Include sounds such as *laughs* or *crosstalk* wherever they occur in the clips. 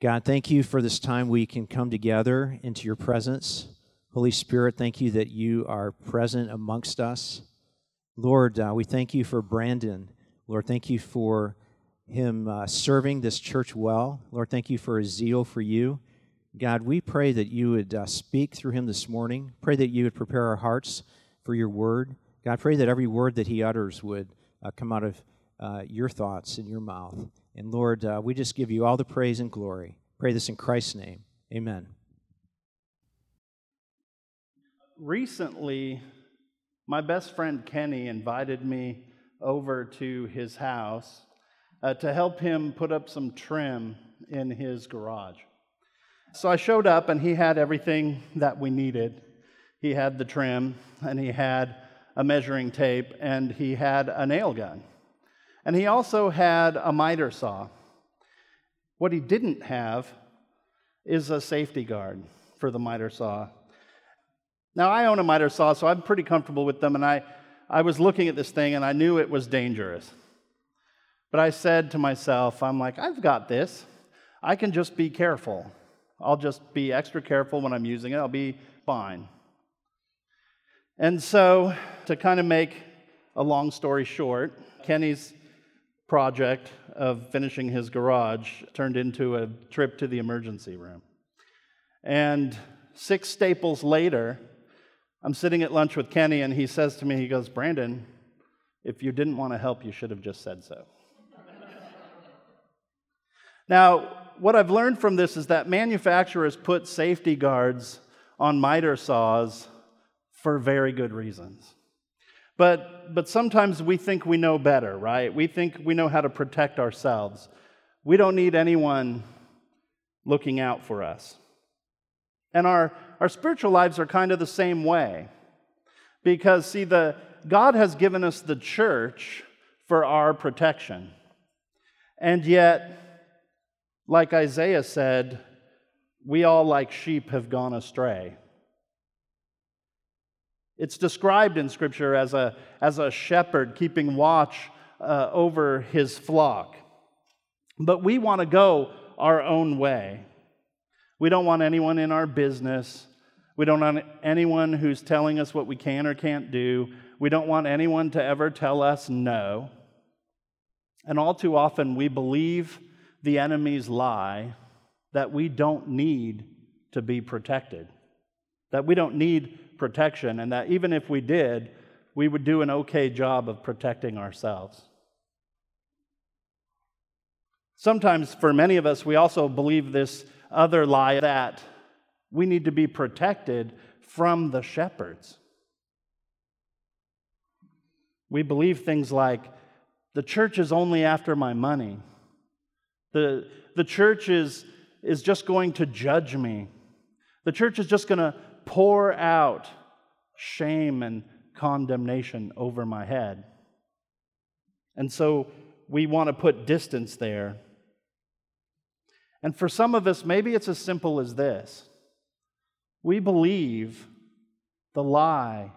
God, thank you for this time we can come together into your presence. Holy Spirit, thank you that you are present amongst us. Lord, uh, we thank you for Brandon. Lord, thank you for him uh, serving this church well. Lord, thank you for his zeal for you. God, we pray that you would uh, speak through him this morning. Pray that you would prepare our hearts for your word. God, pray that every word that he utters would uh, come out of uh, your thoughts in your mouth. And Lord, uh, we just give you all the praise and glory. Pray this in Christ's name. Amen. Recently, my best friend Kenny invited me over to his house uh, to help him put up some trim in his garage. So I showed up, and he had everything that we needed. He had the trim, and he had a measuring tape, and he had a nail gun. And he also had a miter saw. What he didn't have is a safety guard for the miter saw. Now, I own a miter saw, so I'm pretty comfortable with them, and I, I was looking at this thing and I knew it was dangerous. But I said to myself, I'm like, I've got this. I can just be careful. I'll just be extra careful when I'm using it. I'll be fine. And so, to kind of make a long story short, Kenny's project of finishing his garage turned into a trip to the emergency room. And six staples later, I'm sitting at lunch with Kenny, and he says to me, he goes, Brandon, if you didn't want to help, you should have just said so. *laughs* now, what I've learned from this is that manufacturers put safety guards on miter saws for very good reasons. But, but sometimes we think we know better, right? We think we know how to protect ourselves. We don't need anyone looking out for us. And our, our spiritual lives are kind of the same way. Because, see, the, God has given us the church for our protection. And yet, like Isaiah said, we all, like sheep, have gone astray. It's described in Scripture as a, as a shepherd keeping watch uh, over his flock. But we want to go our own way. We don't want anyone in our business. We don't want anyone who's telling us what we can or can't do. We don't want anyone to ever tell us no. And all too often, we believe the enemy's lie that we don't need to be protected, that we don't need protection, and that even if we did, we would do an okay job of protecting ourselves. Sometimes, for many of us, we also believe this other lie that we need to be protected from the shepherds. We believe things like the church is only after my money. The, the church is, is just going to judge me. The church is just going to pour out shame and condemnation over my head. And so we want to put distance there. And for some of us, maybe it's as simple as this we believe the lie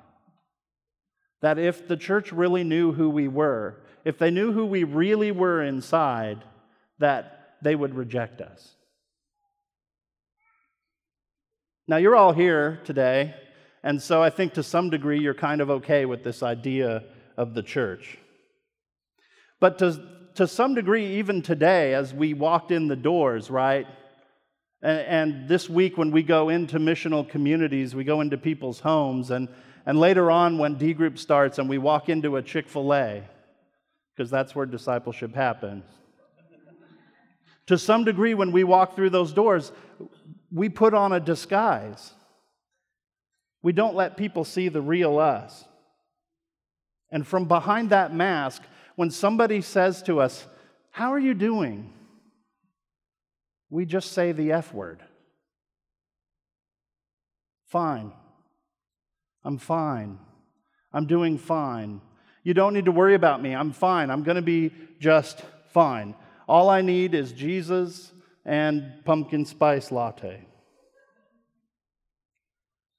that if the church really knew who we were, if they knew who we really were inside, that they would reject us. Now, you're all here today, and so I think to some degree you're kind of okay with this idea of the church. But to, to some degree, even today, as we walked in the doors, right? And, and this week, when we go into missional communities, we go into people's homes, and, and later on, when D group starts and we walk into a Chick fil A, because that's where discipleship happens. to some degree, when we walk through those doors, we put on a disguise. We don't let people see the real us. And from behind that mask, when somebody says to us, How are you doing? we just say the F word. Fine. I'm fine. I'm doing fine. You don't need to worry about me. I'm fine. I'm going to be just fine. All I need is Jesus and pumpkin spice latte.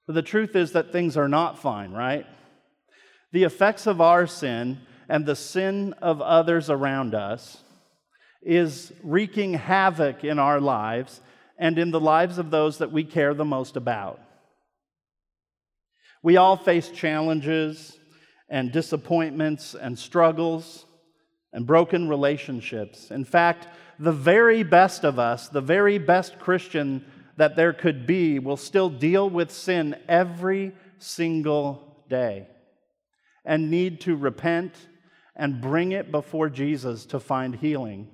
But the truth is that things are not fine, right? The effects of our sin and the sin of others around us is wreaking havoc in our lives and in the lives of those that we care the most about. We all face challenges and disappointments and struggles and broken relationships. In fact, the very best of us, the very best Christian that there could be, will still deal with sin every single day and need to repent and bring it before Jesus to find healing.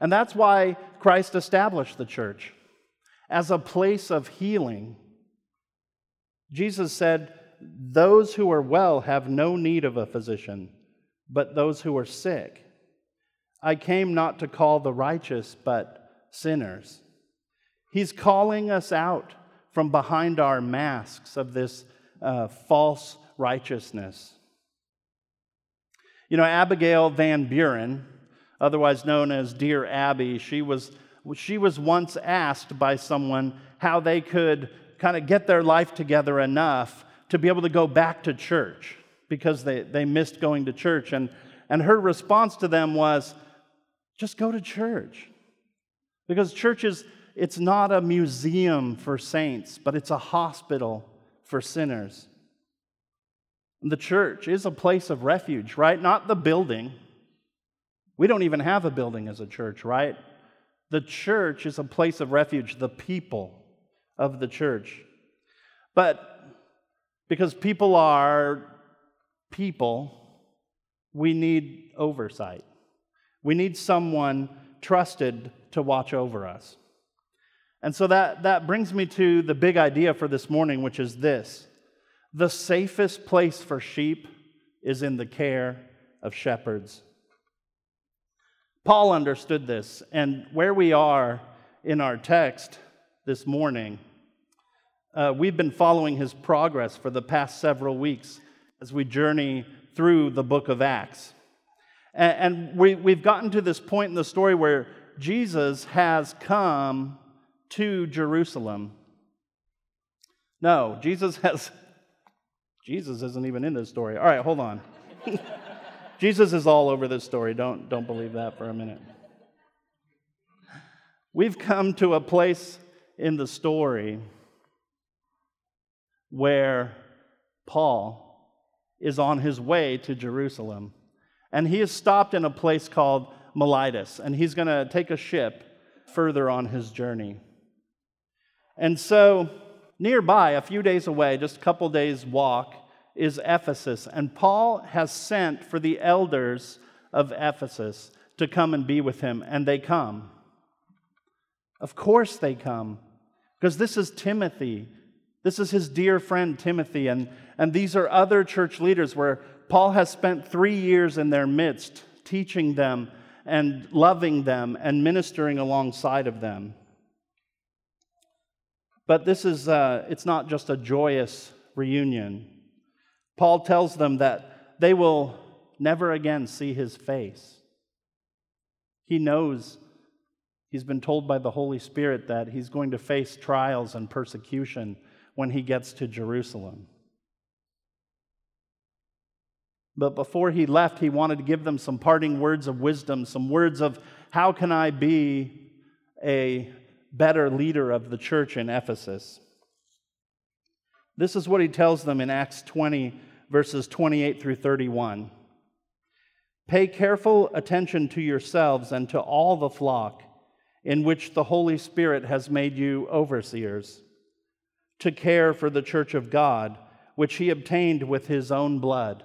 And that's why Christ established the church as a place of healing. Jesus said, Those who are well have no need of a physician, but those who are sick. I came not to call the righteous, but sinners. He's calling us out from behind our masks of this uh, false righteousness. You know, Abigail Van Buren, otherwise known as Dear Abby, she was, she was once asked by someone how they could kind of get their life together enough to be able to go back to church because they, they missed going to church. And, and her response to them was, just go to church. Because church is, it's not a museum for saints, but it's a hospital for sinners. The church is a place of refuge, right? Not the building. We don't even have a building as a church, right? The church is a place of refuge, the people of the church. But because people are people, we need oversight. We need someone trusted to watch over us. And so that, that brings me to the big idea for this morning, which is this the safest place for sheep is in the care of shepherds. Paul understood this, and where we are in our text this morning, uh, we've been following his progress for the past several weeks as we journey through the book of Acts. And, and we, we've gotten to this point in the story where Jesus has come to Jerusalem. No, Jesus has Jesus isn't even in this story. All right, hold on. *laughs* Jesus is all over this story. Don't, don't believe that for a minute. We've come to a place in the story where Paul is on his way to Jerusalem. And he is stopped in a place called Miletus, and he's going to take a ship further on his journey. And so Nearby, a few days away, just a couple days' walk, is Ephesus. And Paul has sent for the elders of Ephesus to come and be with him, and they come. Of course, they come, because this is Timothy. This is his dear friend Timothy, and, and these are other church leaders where Paul has spent three years in their midst, teaching them and loving them and ministering alongside of them. But this is, uh, it's not just a joyous reunion. Paul tells them that they will never again see his face. He knows, he's been told by the Holy Spirit that he's going to face trials and persecution when he gets to Jerusalem. But before he left, he wanted to give them some parting words of wisdom, some words of how can I be a better leader of the church in Ephesus. This is what he tells them in Acts 20, verses 28 through 31. Pay careful attention to yourselves and to all the flock in which the Holy Spirit has made you overseers, to care for the church of God, which he obtained with his own blood.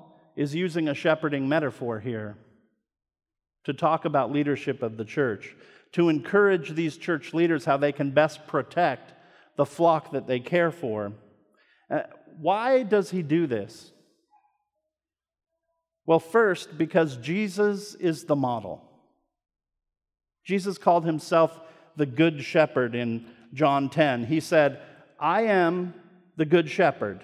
is using a shepherding metaphor here to talk about leadership of the church to encourage these church leaders how they can best protect the flock that they care for. Uh, why does he do this? Well, first, because Jesus is the model. Jesus called himself the Good Shepherd in John 10. He said, I am the Good Shepherd.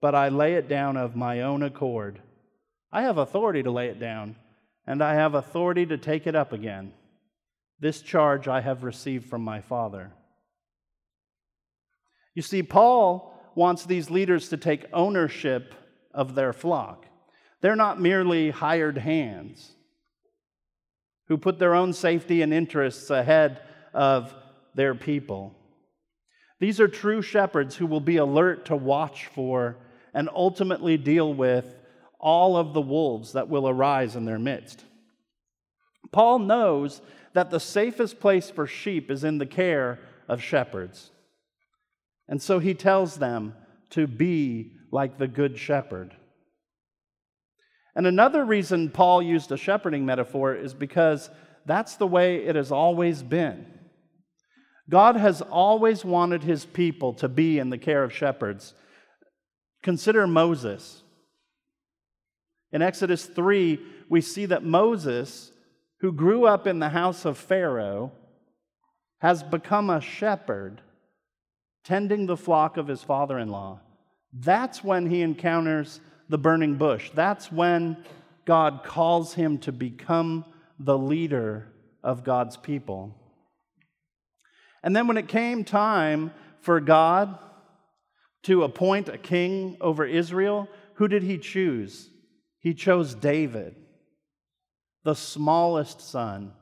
but I lay it down of my own accord. I have authority to lay it down, and I have authority to take it up again. This charge I have received from my Father. You see, Paul wants these leaders to take ownership of their flock. They're not merely hired hands who put their own safety and interests ahead of their people. These are true shepherds who will be alert to watch for and ultimately deal with all of the wolves that will arise in their midst. Paul knows that the safest place for sheep is in the care of shepherds. And so he tells them to be like the good shepherd. And another reason Paul used a shepherding metaphor is because that's the way it has always been. God has always wanted his people to be in the care of shepherds. Consider Moses. In Exodus 3, we see that Moses, who grew up in the house of Pharaoh, has become a shepherd tending the flock of his father in law. That's when he encounters the burning bush. That's when God calls him to become the leader of God's people. And then when it came time for God to appoint a king over Israel, who did he choose? He chose David, the smallest son,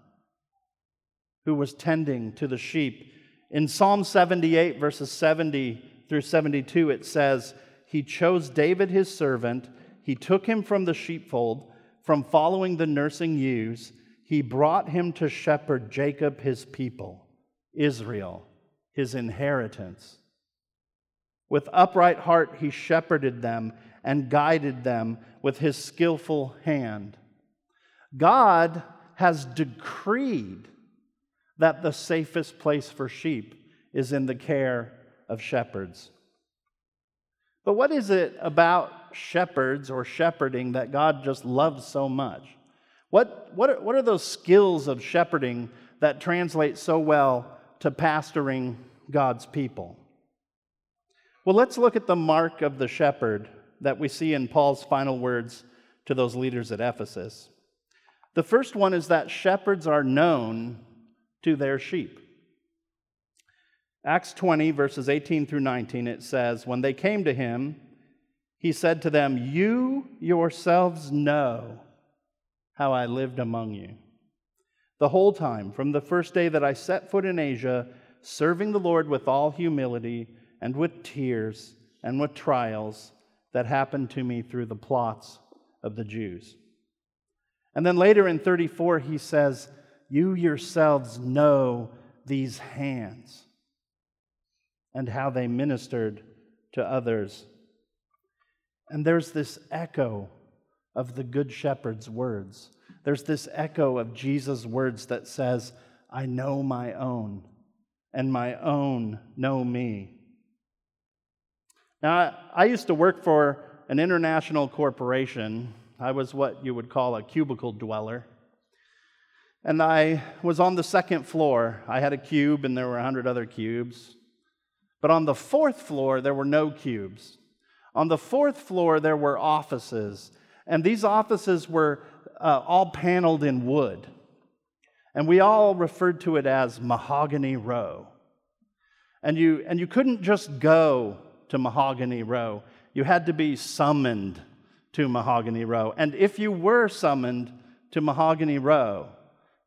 who was tending to the sheep. In Psalm 78, verses 70 through 72, it says, He chose David his servant, he took him from the sheepfold, from following the nursing ewes, he brought him to shepherd Jacob his people, Israel his inheritance. With upright heart, he shepherded them and guided them with his skillful hand. God has decreed that the safest place for sheep is in the care of shepherds. But what is it about shepherds or shepherding that God just loves so much? What, what, are, what are those skills of shepherding that translate so well to pastoring God's people? Well, let's look at the mark of the shepherd that we see in Paul's final words to those leaders at Ephesus. The first one is that shepherds are known to their sheep. Acts 20, verses 18 through 19, it says, When they came to him, he said to them, You yourselves know how I lived among you. The whole time, from the first day that I set foot in Asia, serving the Lord with all humility and with tears and with trials that happened to me through the plots of the Jews. And then later in 34, he says, You yourselves know these hands and how they ministered to others. And there's this echo of the Good Shepherd's words. There's this echo of Jesus' words that says, I know my own, and my own know me. Now, I used to work for an international corporation. I was what you would call a cubicle dweller. And I was on the second floor. I had a cube, and there were 100 other cubes. But on the fourth floor, there were no cubes. On the fourth floor, there were offices. And these offices were uh, all paneled in wood. And we all referred to it as Mahogany Row. And you, and you couldn't just go to Mahogany Row, you had to be summoned to Mahogany Row. And if you were summoned to Mahogany Row,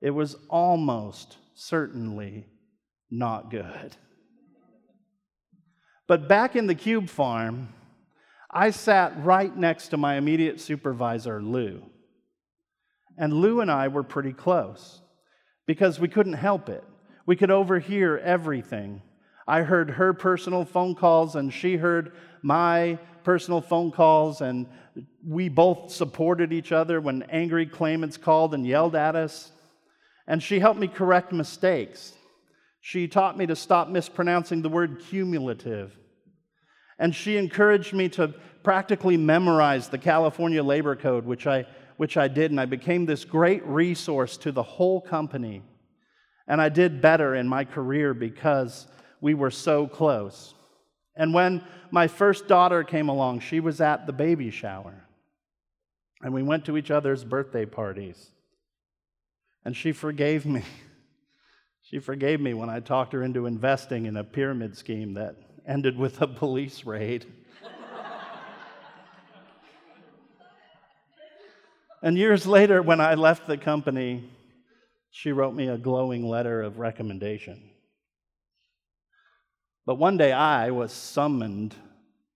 it was almost certainly not good. But back in the cube farm, I sat right next to my immediate supervisor, Lou. And Lou and I were pretty close because we couldn't help it. We could overhear everything. I heard her personal phone calls, and she heard my personal phone calls, and we both supported each other when angry claimants called and yelled at us. And she helped me correct mistakes. She taught me to stop mispronouncing the word cumulative. And she encouraged me to practically memorize the California Labor Code, which I, which I did, and I became this great resource to the whole company. And I did better in my career because we were so close. And when my first daughter came along, she was at the baby shower. And we went to each other's birthday parties. And she forgave me. *laughs* She forgave me when I talked her into investing in a pyramid scheme that ended with a police raid. *laughs* and years later, when I left the company, she wrote me a glowing letter of recommendation. But one day I was summoned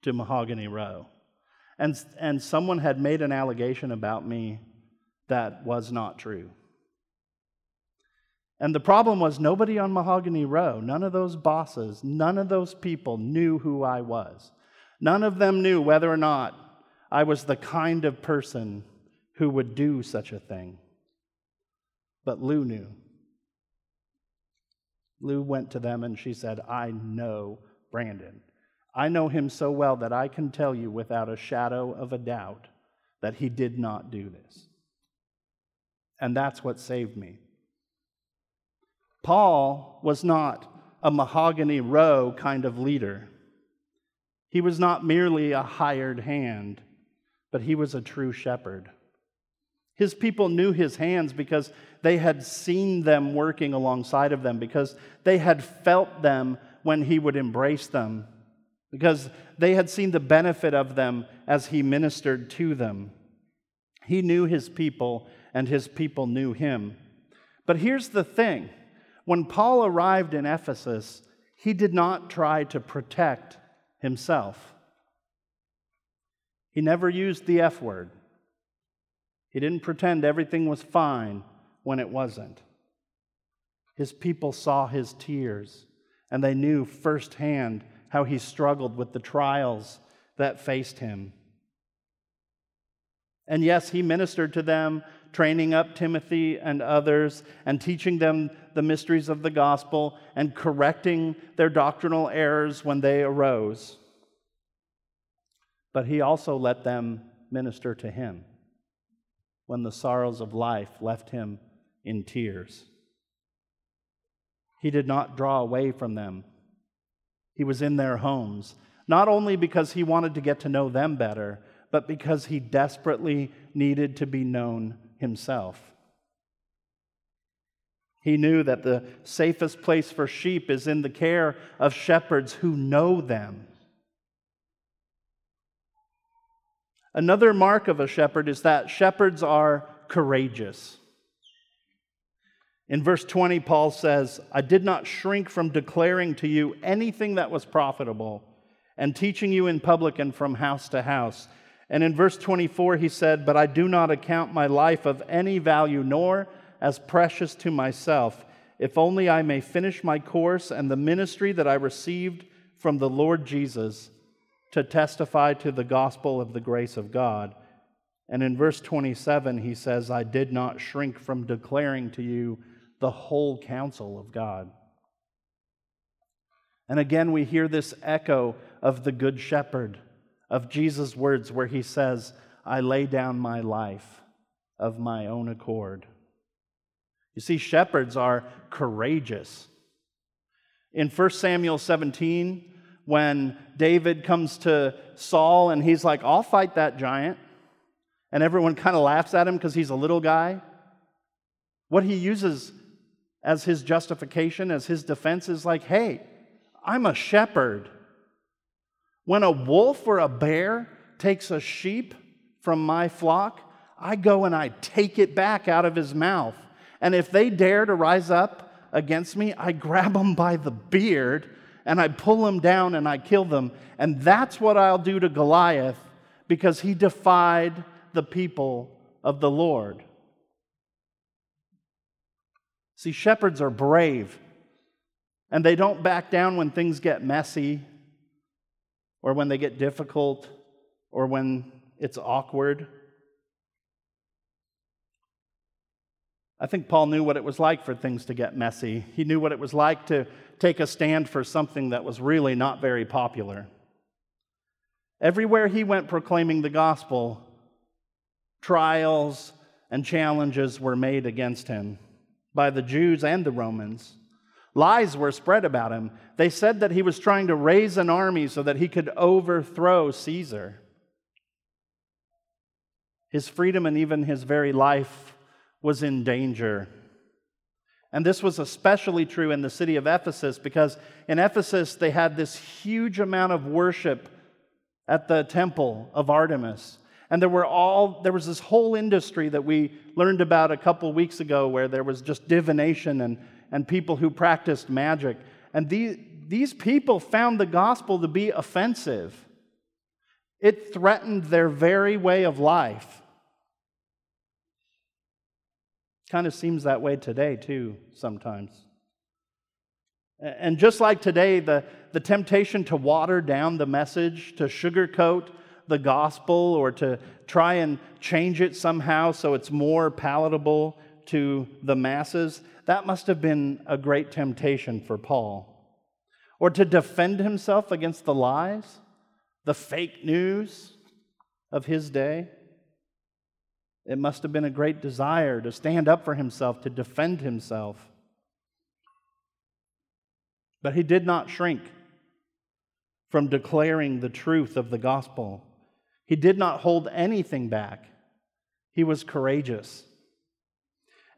to Mahogany Row, and, and someone had made an allegation about me that was not true. And the problem was nobody on Mahogany Row, none of those bosses, none of those people knew who I was. None of them knew whether or not I was the kind of person who would do such a thing. But Lou knew. Lou went to them and she said, I know Brandon. I know him so well that I can tell you without a shadow of a doubt that he did not do this. And that's what saved me. Paul was not a mahogany row kind of leader. He was not merely a hired hand, but he was a true shepherd. His people knew his hands because they had seen them working alongside of them, because they had felt them when he would embrace them, because they had seen the benefit of them as he ministered to them. He knew his people, and his people knew him. But here's the thing when Paul arrived in Ephesus, he did not try to protect himself. He never used the F word. He didn't pretend everything was fine when it wasn't. His people saw his tears, and they knew firsthand how he struggled with the trials that faced him. And yes, he ministered to them training up Timothy and others, and teaching them the mysteries of the gospel, and correcting their doctrinal errors when they arose. But he also let them minister to him when the sorrows of life left him in tears. He did not draw away from them. He was in their homes, not only because he wanted to get to know them better, but because he desperately needed to be known himself. He knew that the safest place for sheep is in the care of shepherds who know them. Another mark of a shepherd is that shepherds are courageous. In verse 20, Paul says, I did not shrink from declaring to you anything that was profitable and teaching you in public and from house to house and in verse 24, he said, But I do not account my life of any value, nor as precious to myself, if only I may finish my course and the ministry that I received from the Lord Jesus to testify to the gospel of the grace of God. And in verse 27, he says, I did not shrink from declaring to you the whole counsel of God. And again, we hear this echo of the Good Shepherd of Jesus' words where he says, I lay down my life of my own accord. You see, shepherds are courageous. In 1 Samuel 17, when David comes to Saul and he's like, I'll fight that giant, and everyone kind of laughs at him because he's a little guy, what he uses as his justification, as his defense, is like, hey, I'm a shepherd. When a wolf or a bear takes a sheep from my flock, I go and I take it back out of his mouth. And if they dare to rise up against me, I grab them by the beard and I pull them down and I kill them. And that's what I'll do to Goliath because he defied the people of the Lord. See, shepherds are brave, and they don't back down when things get messy, or when they get difficult, or when it's awkward. I think Paul knew what it was like for things to get messy. He knew what it was like to take a stand for something that was really not very popular. Everywhere he went proclaiming the gospel, trials and challenges were made against him by the Jews and the Romans. Lies were spread about him. They said that he was trying to raise an army so that he could overthrow Caesar. His freedom and even his very life was in danger. And this was especially true in the city of Ephesus because in Ephesus they had this huge amount of worship at the temple of Artemis. And there were all there was this whole industry that we learned about a couple weeks ago where there was just divination and, and people who practiced magic. And these, these people found the gospel to be offensive. It threatened their very way of life. Kind of seems that way today, too, sometimes. And just like today, the, the temptation to water down the message, to sugarcoat the gospel, or to try and change it somehow so it's more palatable to the masses, that must have been a great temptation for Paul. Or to defend himself against the lies, the fake news of his day. It must have been a great desire to stand up for himself, to defend himself. But he did not shrink from declaring the truth of the gospel. He did not hold anything back. He was courageous.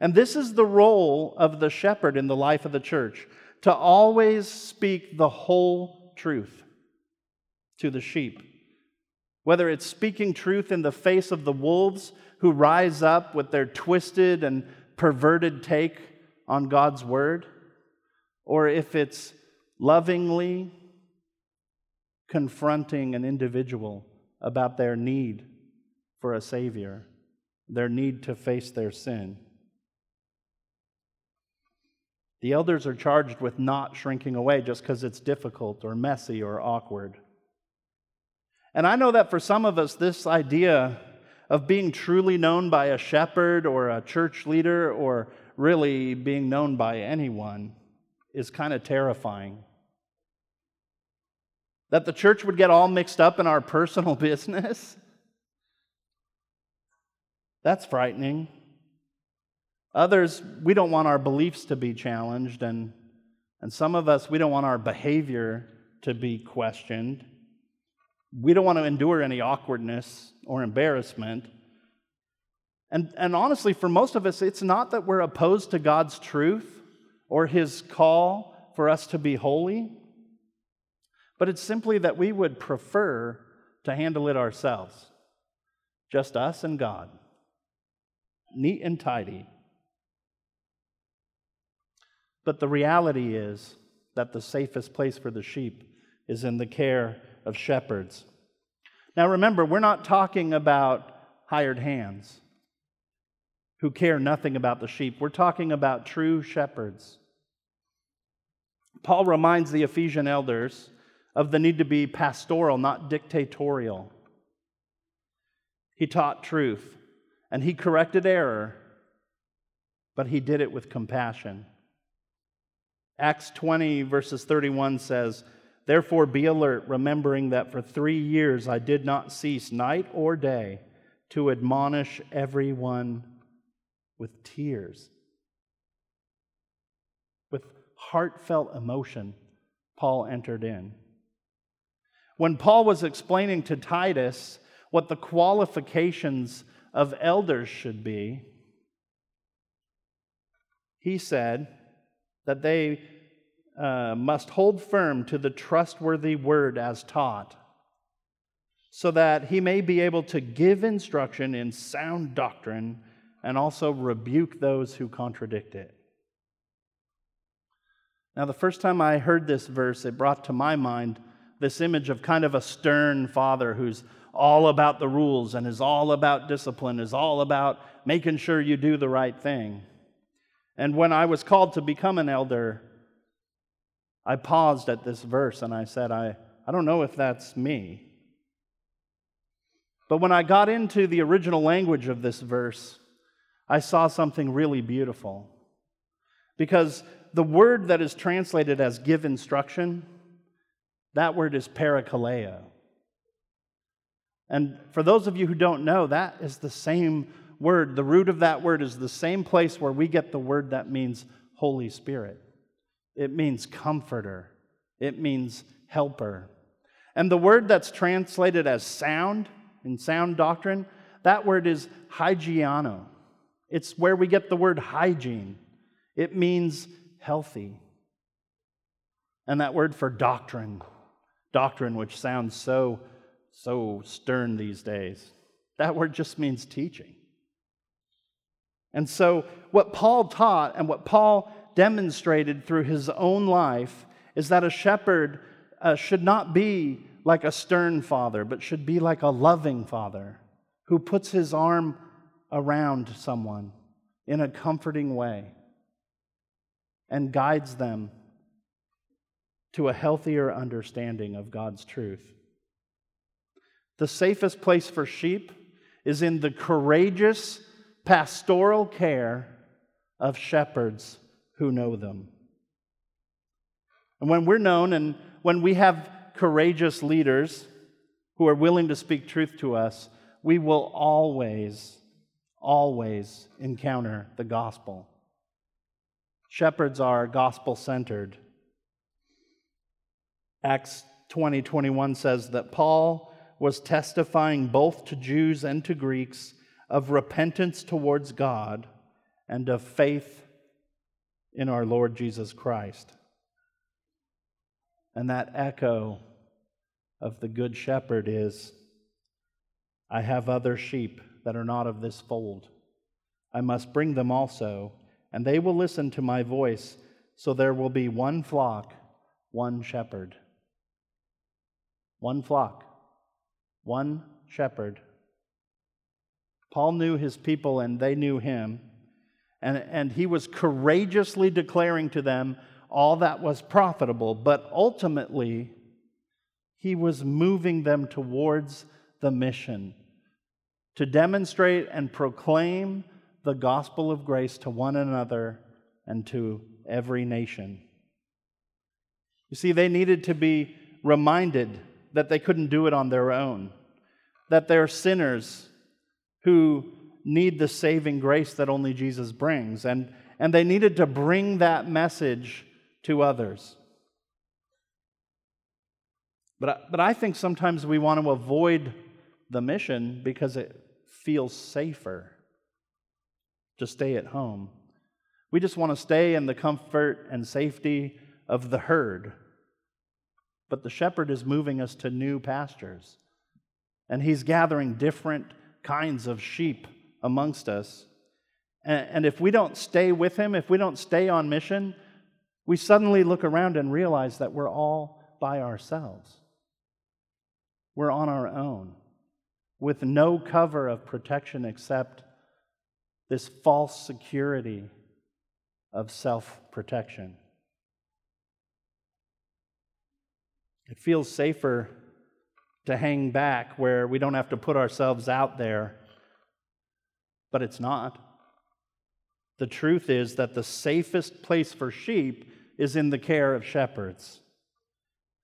And this is the role of the shepherd in the life of the church to always speak the whole truth to the sheep. Whether it's speaking truth in the face of the wolves who rise up with their twisted and perverted take on God's word, or if it's lovingly confronting an individual about their need for a Savior, their need to face their sin. The elders are charged with not shrinking away just because it's difficult or messy or awkward. And I know that for some of us, this idea of being truly known by a shepherd or a church leader or really being known by anyone is kind of terrifying. That the church would get all mixed up in our personal *laughs* business? That's frightening. Others, we don't want our beliefs to be challenged, and, and some of us, we don't want our behavior to be questioned. We don't want to endure any awkwardness or embarrassment. And, and honestly, for most of us, it's not that we're opposed to God's truth or His call for us to be holy, but it's simply that we would prefer to handle it ourselves. Just us and God. Neat and tidy. But the reality is that the safest place for the sheep is in the care of shepherds. Now remember, we're not talking about hired hands who care nothing about the sheep. We're talking about true shepherds. Paul reminds the Ephesian elders of the need to be pastoral, not dictatorial. He taught truth and he corrected error, but he did it with compassion. Acts 20, verses 31 says, Therefore be alert, remembering that for three years I did not cease night or day to admonish everyone with tears. With heartfelt emotion, Paul entered in. When Paul was explaining to Titus what the qualifications of elders should be, he said, that they uh, must hold firm to the trustworthy word as taught, so that he may be able to give instruction in sound doctrine and also rebuke those who contradict it. Now, the first time I heard this verse, it brought to my mind this image of kind of a stern father who's all about the rules and is all about discipline, is all about making sure you do the right thing. And when I was called to become an elder, I paused at this verse and I said, I, I don't know if that's me. But when I got into the original language of this verse, I saw something really beautiful. Because the word that is translated as give instruction, that word is parakaleo. And for those of you who don't know, that is the same word. The root of that word is the same place where we get the word that means Holy Spirit. It means comforter, it means helper. And the word that's translated as sound in sound doctrine, that word is hygiano. It's where we get the word hygiene. It means healthy. And that word for doctrine, doctrine, which sounds so, so stern these days, that word just means teaching. And so, what Paul taught and what Paul demonstrated through his own life is that a shepherd uh, should not be like a stern father, but should be like a loving father who puts his arm around someone in a comforting way and guides them to a healthier understanding of God's truth. The safest place for sheep is in the courageous pastoral care of shepherds who know them. And when we're known and when we have courageous leaders who are willing to speak truth to us, we will always, always encounter the gospel. Shepherds are gospel centered. Acts 20 21 says that Paul was testifying both to Jews and to Greeks of repentance towards God and of faith in our Lord Jesus Christ. And that echo of the Good Shepherd is I have other sheep that are not of this fold. I must bring them also and they will listen to my voice. So there will be one flock, one shepherd. One flock, one shepherd. Paul knew his people and they knew him. And, and he was courageously declaring to them all that was profitable, but ultimately, he was moving them towards the mission to demonstrate and proclaim the gospel of grace to one another and to every nation. You see, they needed to be reminded that they couldn't do it on their own, that they're sinners who need the saving grace that only Jesus brings, and, and they needed to bring that message to others. But but I think sometimes we want to avoid the mission because it feels safer to stay at home. We just want to stay in the comfort and safety of the herd. But the shepherd is moving us to new pastures, and he's gathering different kinds of sheep amongst us. And if we don't stay with him, if we don't stay on mission, we suddenly look around and realize that we're all by ourselves. We're on our own with no cover of protection except this false security of self protection. It feels safer to hang back where we don't have to put ourselves out there, but it's not. The truth is that the safest place for sheep is in the care of shepherds.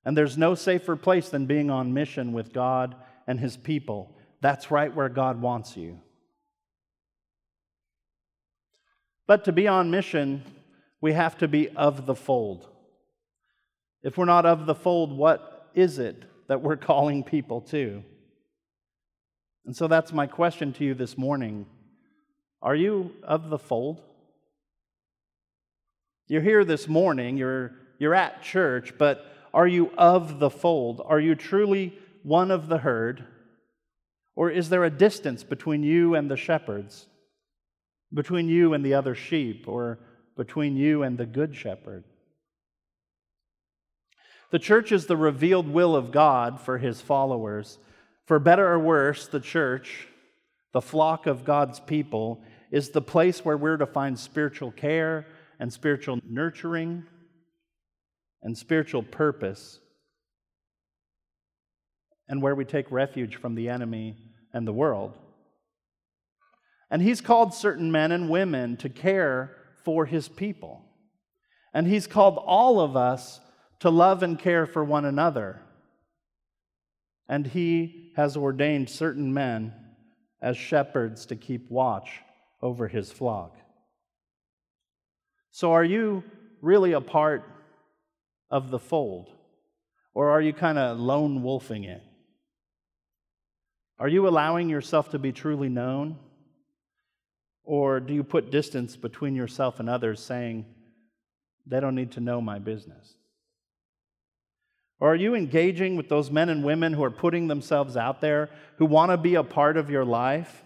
And there's no safer place than being on mission with God and His people. That's right where God wants you. But to be on mission, we have to be of the fold. If we're not of the fold, what is it that we're *laughs* calling people to? And so that's my question to you this morning. Are you of the fold? You're here this morning, you're, you're at church, but are you of the fold? Are you truly one of the herd? Or is there a distance between you and the shepherds, between you and the other sheep, or between you and the good shepherd? The church is the revealed will of God for his followers. For better or worse, the church, the flock of God's people, is the place where we're to find spiritual care and spiritual nurturing and spiritual purpose, and where we take refuge from the enemy and the world. And he's called certain men and women to care for his people. And he's called all of us to love and care for one another. And he has ordained certain men as shepherds to keep watch over his flock. So, are you really a part of the fold? Or are you kind of lone wolfing it? Are you allowing yourself to be truly known? Or do you put distance between yourself and others, saying, they don't need to know my business? Or are you engaging with those men and women who are putting themselves out there, who want to be a part of your life?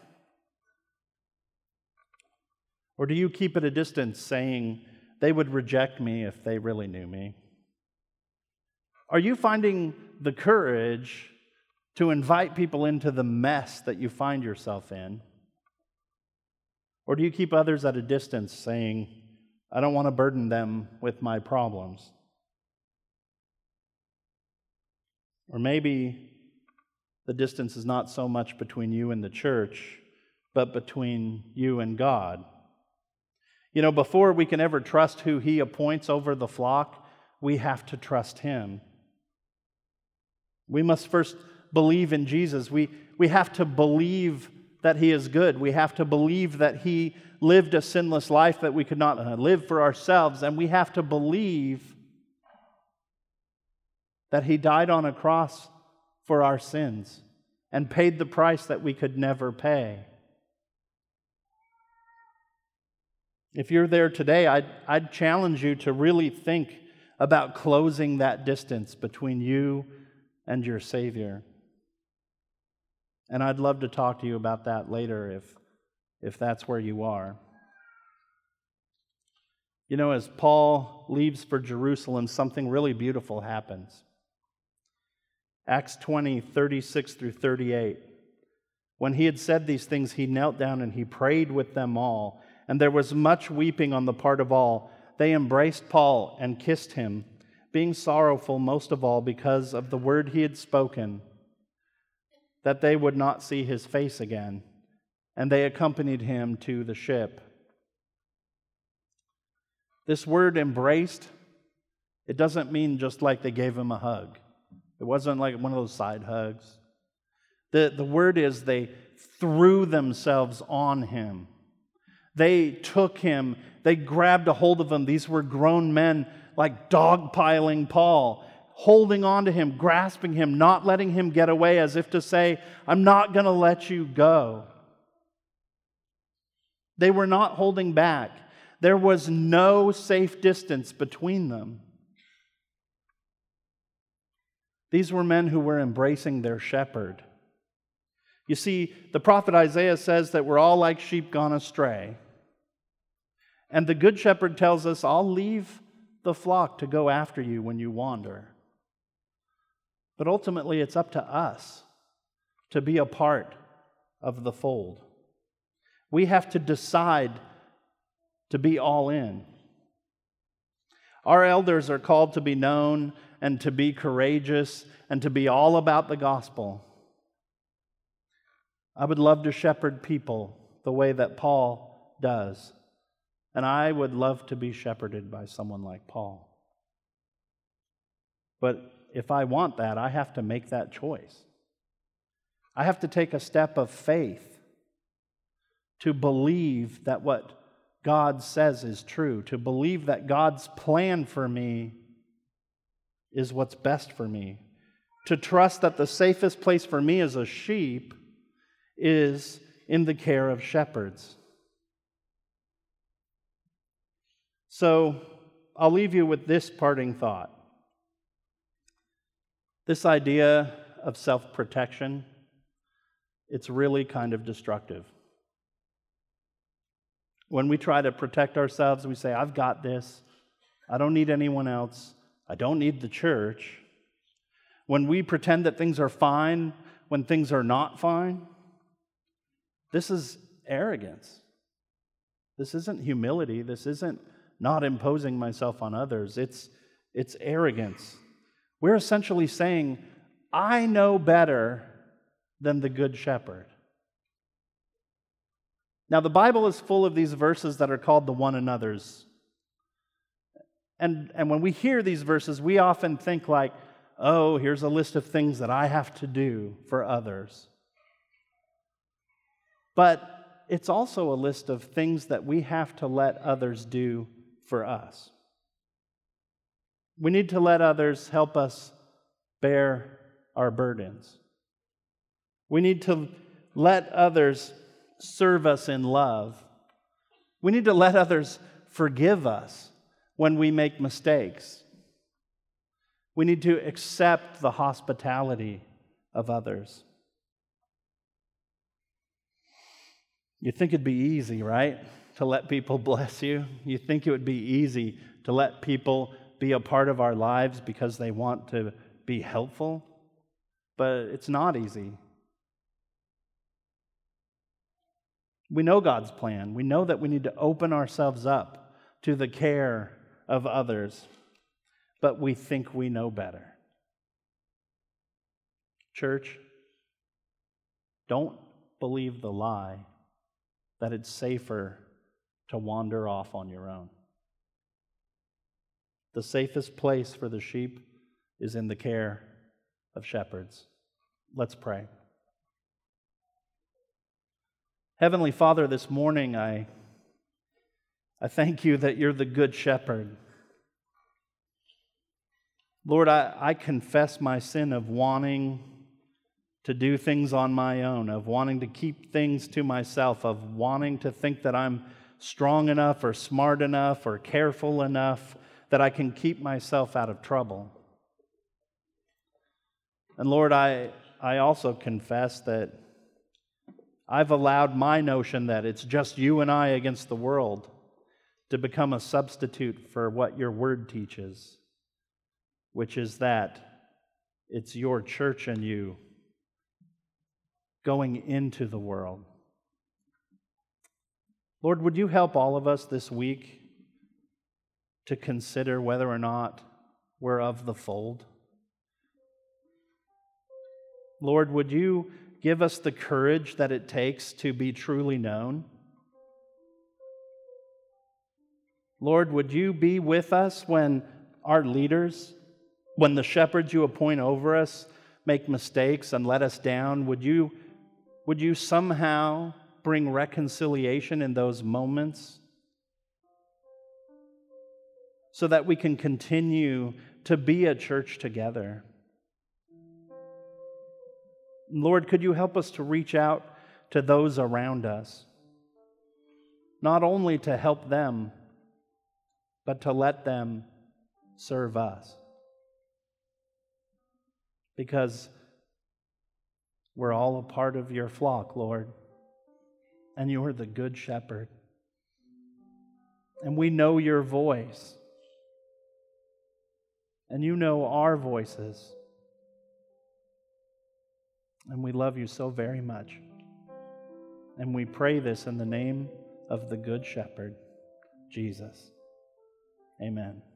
Or do you keep at a distance, saying, they would reject me if they really knew me? Are you finding the courage to invite people into the mess that you find yourself in? Or do you keep others at a distance saying, I don't want to burden them with my problems? Or maybe the distance is not so much between you and the church, but between you and God. You know, before we can ever trust who He appoints over the flock, we have to trust Him. We must first believe in Jesus. We, we have to believe that He is good. We have to believe that He lived a sinless life that we could not uh, live for ourselves. And we have to believe that He died on a cross for our sins and paid the price that we could never pay. If you're there today, I'd, I'd challenge you to really think about closing that distance between you and your Savior. And I'd love to talk to you about that later if, if that's where you are. You know, as Paul leaves for Jerusalem, something really beautiful happens. Acts 20, 36 through 38. When he had said these things, he knelt down and he prayed with them all. And there was much weeping on the part of all. They embraced Paul and kissed him being sorrowful most of all because of the word he had spoken, that they would not see his face again. And they accompanied him to the ship. This word embraced, it doesn't mean just like they gave him a hug. It wasn't like one of those side hugs. The, the word is they threw themselves on him. They took him, they grabbed a hold of him. These were grown men like dogpiling Paul, holding on to him, grasping him, not letting him get away, as if to say, I'm not going to let you go. They were not holding back. There was no safe distance between them. These were men who were embracing their shepherd. You see, the prophet Isaiah says that we're all like sheep gone astray. And the good shepherd tells us, I'll leave the flock to go after you when you wander. But ultimately, it's up to us to be a part of the fold. We have to decide to be all in. Our elders are called to be known and to be courageous and to be all about the gospel. I would love to shepherd people the way that Paul does. And I would love to be shepherded by someone like Paul. But if I want that, I have to make that choice. I have to take a step of faith to believe that what God says is true, to believe that God's plan for me is what's best for me, to trust that the safest place for me as a sheep is in the care of shepherds. So, I'll leave you with this parting thought. This idea of self protection, it's really kind of destructive. When we try to protect ourselves, we say, I've got this. I don't need anyone else. I don't need the church. When we pretend that things are fine when things are not fine, this is arrogance. This isn't humility. This isn't not imposing myself on others. It's, it's arrogance. We're essentially saying, I know better than the Good Shepherd. Now, the Bible is full of these verses that are called the one another's. And, and when we hear these verses, we often think, like, oh, here's a list of things that I have to do for others. But it's also a list of things that we have to let others do for us. We need to let others help us bear our burdens. We need to let others serve us in love. We need to let others forgive us when we make mistakes. We need to accept the hospitality of others. You think it'd be easy, right? To let people *laughs* bless you? You think it would be easy to let people be a part of our lives because they want to be helpful? But it's not easy. We know God's plan. We know that we need to open ourselves up to the care of others, but we think we know better. Church, don't believe the lie that it's safer to wander off on your own. The safest place for the sheep is in the care of shepherds. Let's pray. Heavenly Father, this morning I, I thank you that you're the good shepherd. Lord, I, I confess my sin of wanting to do things on my own, of wanting to keep things to myself, of wanting to think that I'm strong enough or smart enough or careful enough that I can keep myself out of trouble. And Lord, I, I also confess that I've allowed my notion that it's just you and I against the world to become a substitute for what your word teaches, which is that it's your church and you going into the world. Lord, would you help all of us this week to consider whether or not we're of the fold? Lord, would you give us the courage that it takes to be truly known. Lord, would you be with us when our leaders, when the shepherds you appoint over us, make mistakes and let us down? Would you, would you somehow bring reconciliation in those moments so that we can continue to be a church together? Lord, could you help us to reach out to those around us? Not only to help them, but to let them serve us. Because we're all a part of your flock, Lord, and you are the good shepherd. And we know your voice, and you know our voices. And we love you so very much. And we pray this in the name of the Good Shepherd, Jesus. Amen.